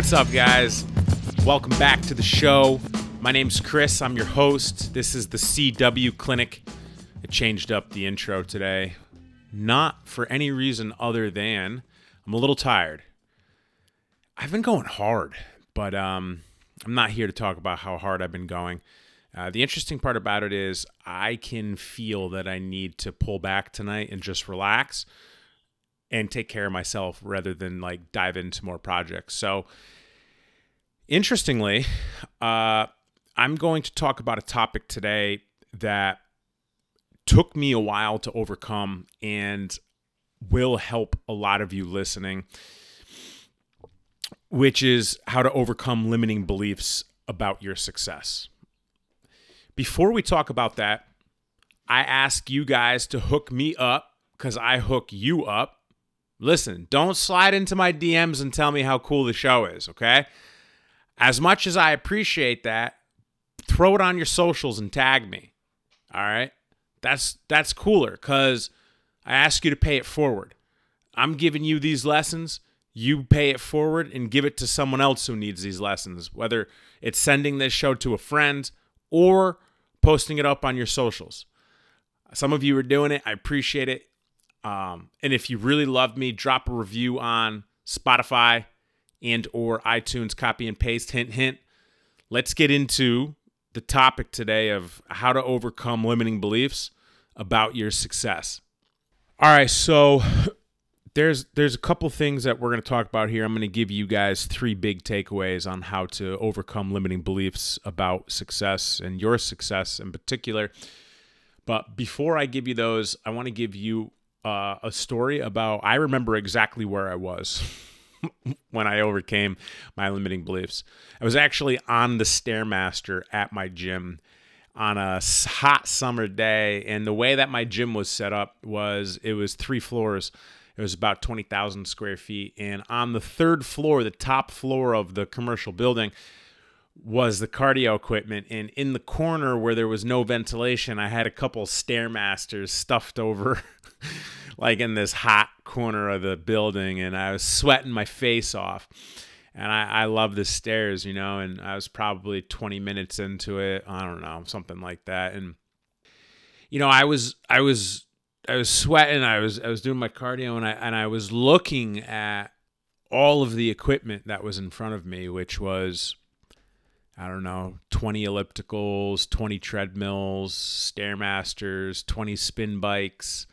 What's up, guys? Welcome back to the show. My name's Chris. I'm your host. This is the CW Clinic. I changed up the intro today, not for any reason other than I'm a little tired. I've been going hard, but um, I'm not here to talk about how hard I've been going. Uh, the interesting part about it is I can feel that I need to pull back tonight and just relax and take care of myself rather than like dive into more projects. So, interestingly, uh, I'm going to talk about a topic today that took me a while to overcome and will help a lot of you listening, which is how to overcome limiting beliefs about your success. Before we talk about that, I ask you guys to hook me up because I hook you up Listen, don't slide into my DMs and tell me how cool the show is, okay? As much as I appreciate that, throw it on your socials and tag me. All right? That's that's cooler cuz I ask you to pay it forward. I'm giving you these lessons, you pay it forward and give it to someone else who needs these lessons, whether it's sending this show to a friend or posting it up on your socials. Some of you are doing it. I appreciate it. Um, and if you really love me, drop a review on Spotify and or iTunes. Copy and paste. Hint, hint. Let's get into the topic today of how to overcome limiting beliefs about your success. All right, so there's there's a couple things that we're going to talk about here. I'm going to give you guys three big takeaways on how to overcome limiting beliefs about success and your success in particular. But before I give you those, I want to give you uh, a story about I remember exactly where I was when I overcame my limiting beliefs. I was actually on the Stairmaster at my gym on a hot summer day, and the way that my gym was set up was it was three floors. It was about 20,000 square feet. And on the third floor, the top floor of the commercial building, was the cardio equipment and in the corner where there was no ventilation i had a couple stairmasters stuffed over like in this hot corner of the building and I was sweating my face off. And I, I love the stairs, you know, and I was probably 20 minutes into it. I don't know, something like that. And, you know, I was, I was, I was sweating. I was, I was doing my cardio and I, and I was looking at all of the equipment that was in front of me, which was, I don't know, 20 ellipticals, 20 treadmills, Stairmasters, 20 spin bikes,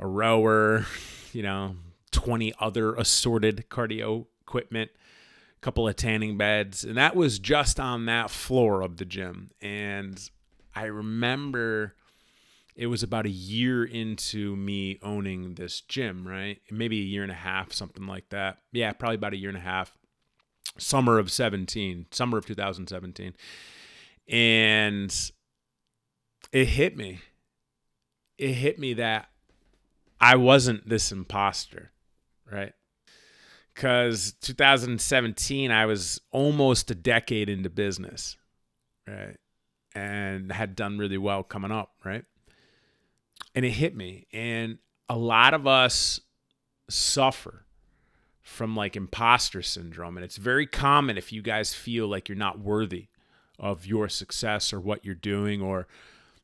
a rower, you know, 20 other assorted cardio equipment, a couple of tanning beds. And that was just on that floor of the gym. And I remember it was about a year into me owning this gym, right? Maybe a year and a half, something like that. Yeah, probably about a year and a half. Summer of 17, summer of 2017. And it hit me. It hit me that I wasn't this imposter, right? Because 2017, I was almost a decade into business, right? And had done really well coming up, right? And it hit me. And a lot of us suffer from like imposter syndrome. And it's very common if you guys feel like you're not worthy of your success or what you're doing or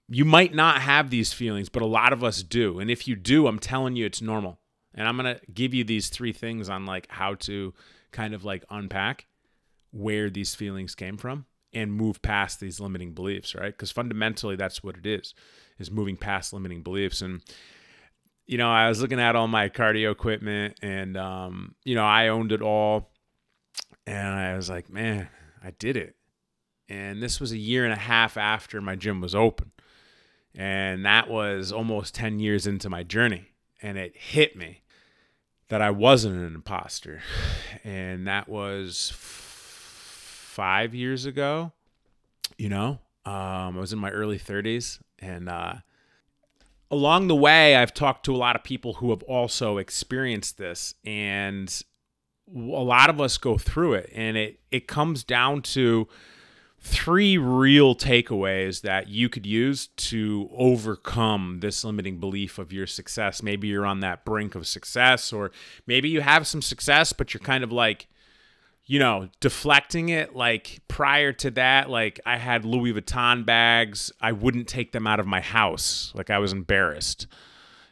you might not have these feelings, but a lot of us do. And if you do, I'm telling you it's normal. And I'm going to give you these three things on like how to kind of like unpack where these feelings came from and move past these limiting beliefs, right? Because fundamentally that's what it is, is moving past limiting beliefs. And you know, I was looking at all my cardio equipment and um, you know, I owned it all. And I was like, man, I did it. And this was a year and a half after my gym was open. And that was almost 10 years into my journey. And it hit me. that I wasn't an imposter. And that was f- five years ago. You know, um, I was in my early 30s. And uh, along the way, I've talked to a lot of people who have also experienced this. And a lot of us go through it. And it, it comes down to three real takeaways that you could use to overcome this limiting belief of your success. Maybe you're on that brink of success, or maybe you have some success, but you're kind of like, you know, deflecting it. Like prior to that, like I had Louis Vuitton bags, I wouldn't take them out of my house. Like I was embarrassed.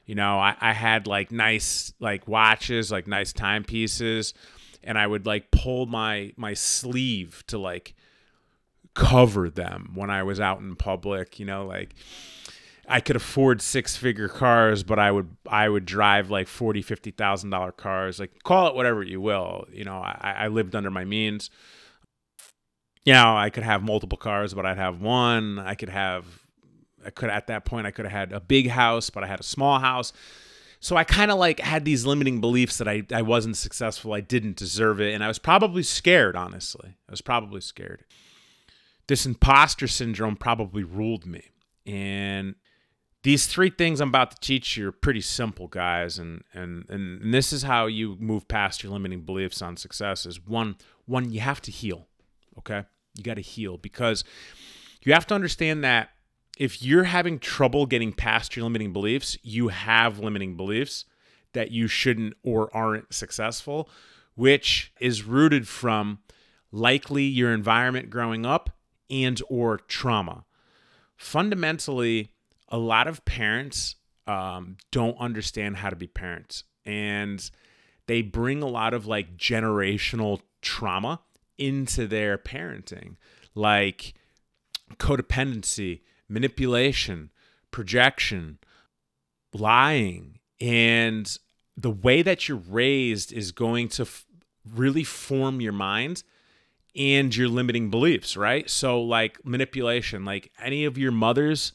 You know, I, I had like nice like watches, like nice timepieces, and I would like pull my my sleeve to like cover them when I was out in public, you know, like I could afford six figure cars, but I would I would drive like forty, fifty thousand dollar cars. Like call it whatever you will. You know, I, I lived under my means. You know, I could have multiple cars, but I'd have one. I could have I could at that point I could have had a big house, but I had a small house. So I kind of like had these limiting beliefs that I, I wasn't successful, I didn't deserve it, and I was probably scared, honestly. I was probably scared this imposter syndrome probably ruled me. And these three things I'm about to teach you are pretty simple, guys, and and and this is how you move past your limiting beliefs on success. Is one one you have to heal. Okay, you got to heal because you have to understand that if you're having trouble getting past your limiting beliefs, you have limiting beliefs that you shouldn't or aren't successful, which is rooted from likely your environment growing up and or trauma. Fundamentally, a lot of parents um, don't understand how to be parents, and they bring a lot of like generational trauma into their parenting, like codependency, manipulation, projection, lying, and the way that you're raised is going to f- really form your mind and your limiting beliefs, right? So like manipulation, like any of your mothers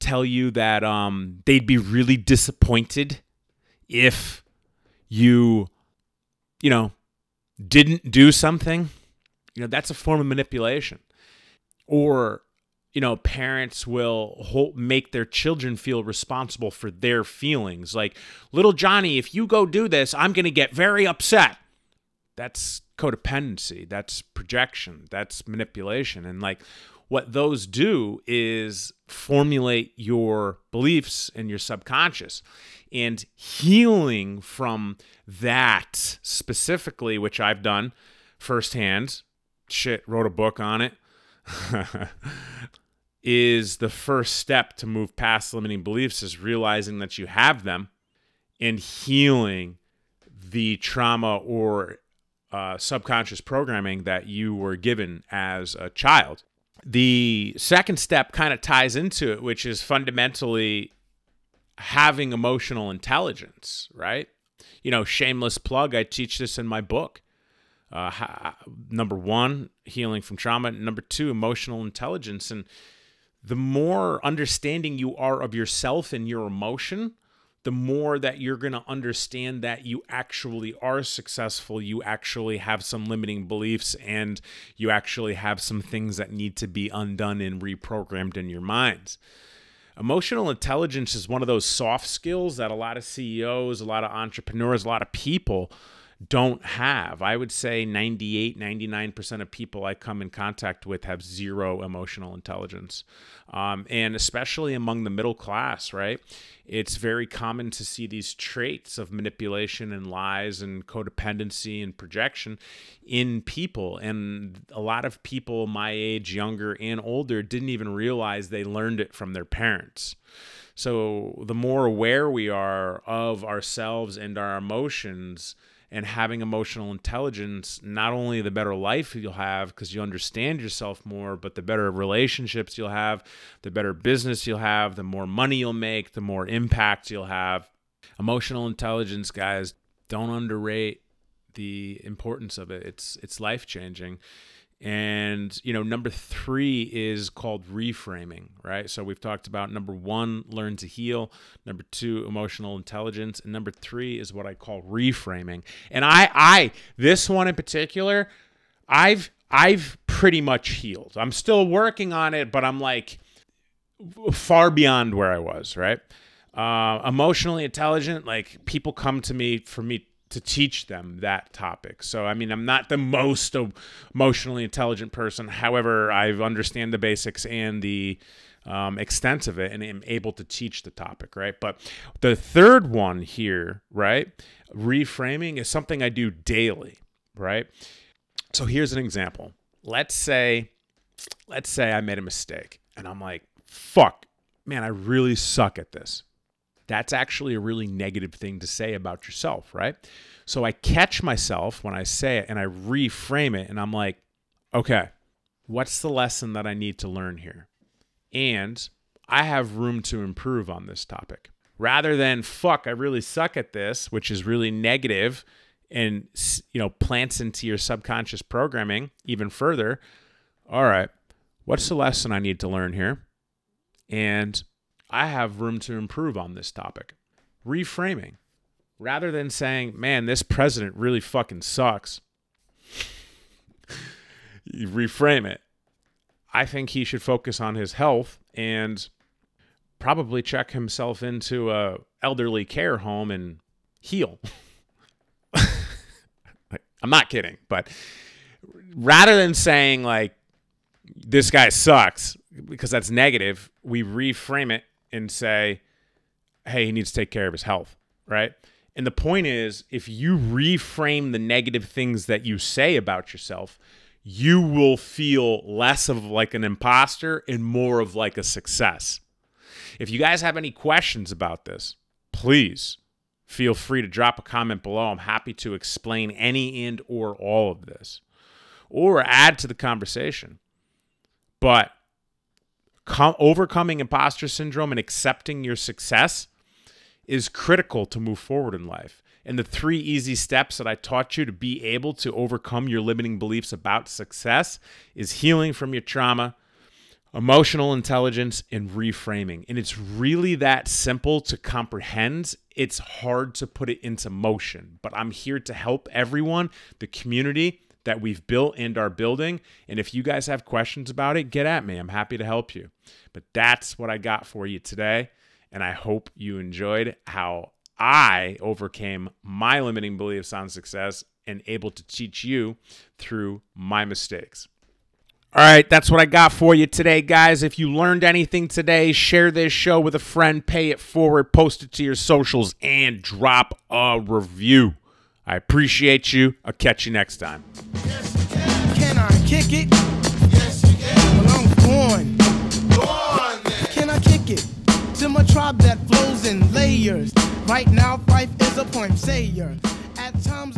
tell you that um they'd be really disappointed if you you know didn't do something, you know, that's a form of manipulation. Or you know, parents will make their children feel responsible for their feelings. Like, little Johnny, if you go do this, I'm going to get very upset. That's codependency, that's projection, that's manipulation. And like what those do is formulate your beliefs in your subconscious. And healing from that specifically, which I've done firsthand, shit, wrote a book on it, is the first step to move past limiting beliefs is realizing that you have them and healing the trauma or uh, subconscious programming that you were given as a child. The second step kind of ties into it, which is fundamentally having emotional intelligence, right? You know, shameless plug, I teach this in my book. Uh, number one, healing from trauma. Number two, emotional intelligence. And the more understanding you are of yourself and your emotion, the more that you're going to understand that you actually are successful, you actually have some limiting beliefs, and you actually have some things that need to be undone and reprogrammed in your minds. Emotional intelligence is one of those soft skills that a lot of CEOs, a lot of entrepreneurs, a lot of people don't have. I would say 98, 99% of people I come in contact with have zero emotional intelligence. Um, and especially among the middle class, right? It's very common to see these traits of manipulation and lies and codependency and projection in people. And a lot of people my age, younger and older, didn't even realize they learned it from their parents. So the more aware we are of ourselves and our emotions, and having emotional intelligence, not only the better life you'll have because you understand yourself more, but the better relationships you'll have, the better business you'll have, the more money you'll make, the more impact you'll have. Emotional intelligence, guys, don't underrate the importance of it. It's it's life changing. And, you know, number three is called reframing, right? So we've talked about number one, learn to heal. Number two, emotional intelligence. And number three is what I call reframing. And I, I, this one in particular, I've, I've pretty much healed. I'm still working on it, but I'm like far beyond where I was, right? Uh, emotionally intelligent, like people come to me for me to teach them that topic. So, I mean, I'm not the most emotionally intelligent person. However, I understand the basics and the um, extent of it and am able to teach the topic, right? But the third one here, right? Reframing is something I do daily, right? So here's an example. Let's say, let's say I made a mistake and I'm like, fuck, man, I really suck at this. That's actually a really negative thing to say about yourself, right? So I catch myself when I say it and I reframe it and I'm like, okay, what's the lesson that I need to learn here? And I have room to improve on this topic. Rather than fuck, I really suck at this, which is really negative and you know plants into your subconscious programming even further. All right, what's the lesson I need to learn here? And I have room to improve on this topic. Reframing. Rather than saying, man, this president really fucking sucks, you reframe it. I think he should focus on his health and probably check himself into a elderly care home and heal. I'm not kidding, but rather than saying like this guy sucks because that's negative, we reframe it and say, hey, he needs to take care of his health, right? And the point is, if you reframe the negative things that you say about yourself, you will feel less of like an imposter and more of like a success. If you guys have any questions about this, please feel free to drop a comment below. I'm happy to explain any and or all of this or add to the conversation. But com- overcoming imposter syndrome and accepting your success is critical to move forward in life. And the three easy steps that I taught you to be able to overcome your limiting beliefs about success is healing from your trauma, emotional intelligence, and reframing. And it's really that simple to comprehend. It's hard to put it into motion, but I'm here to help everyone, the community, that we've built and are building. And if you guys have questions about it, get at me. I'm happy to help you. But that's what I got for you today. And I hope you enjoyed how I overcame my limiting beliefs on success and able to teach you through my mistakes. All right, that's what I got for you today, guys. If you learned anything today, share this show with a friend, pay it forward, post it to your socials, and drop a review. I appreciate you. I'll catch you next time. Can I kick it? Yes, you can. Well, I'm on then. Can I kick it? To my tribe that flows in layers. Right now, Phife is a point sayer. At times,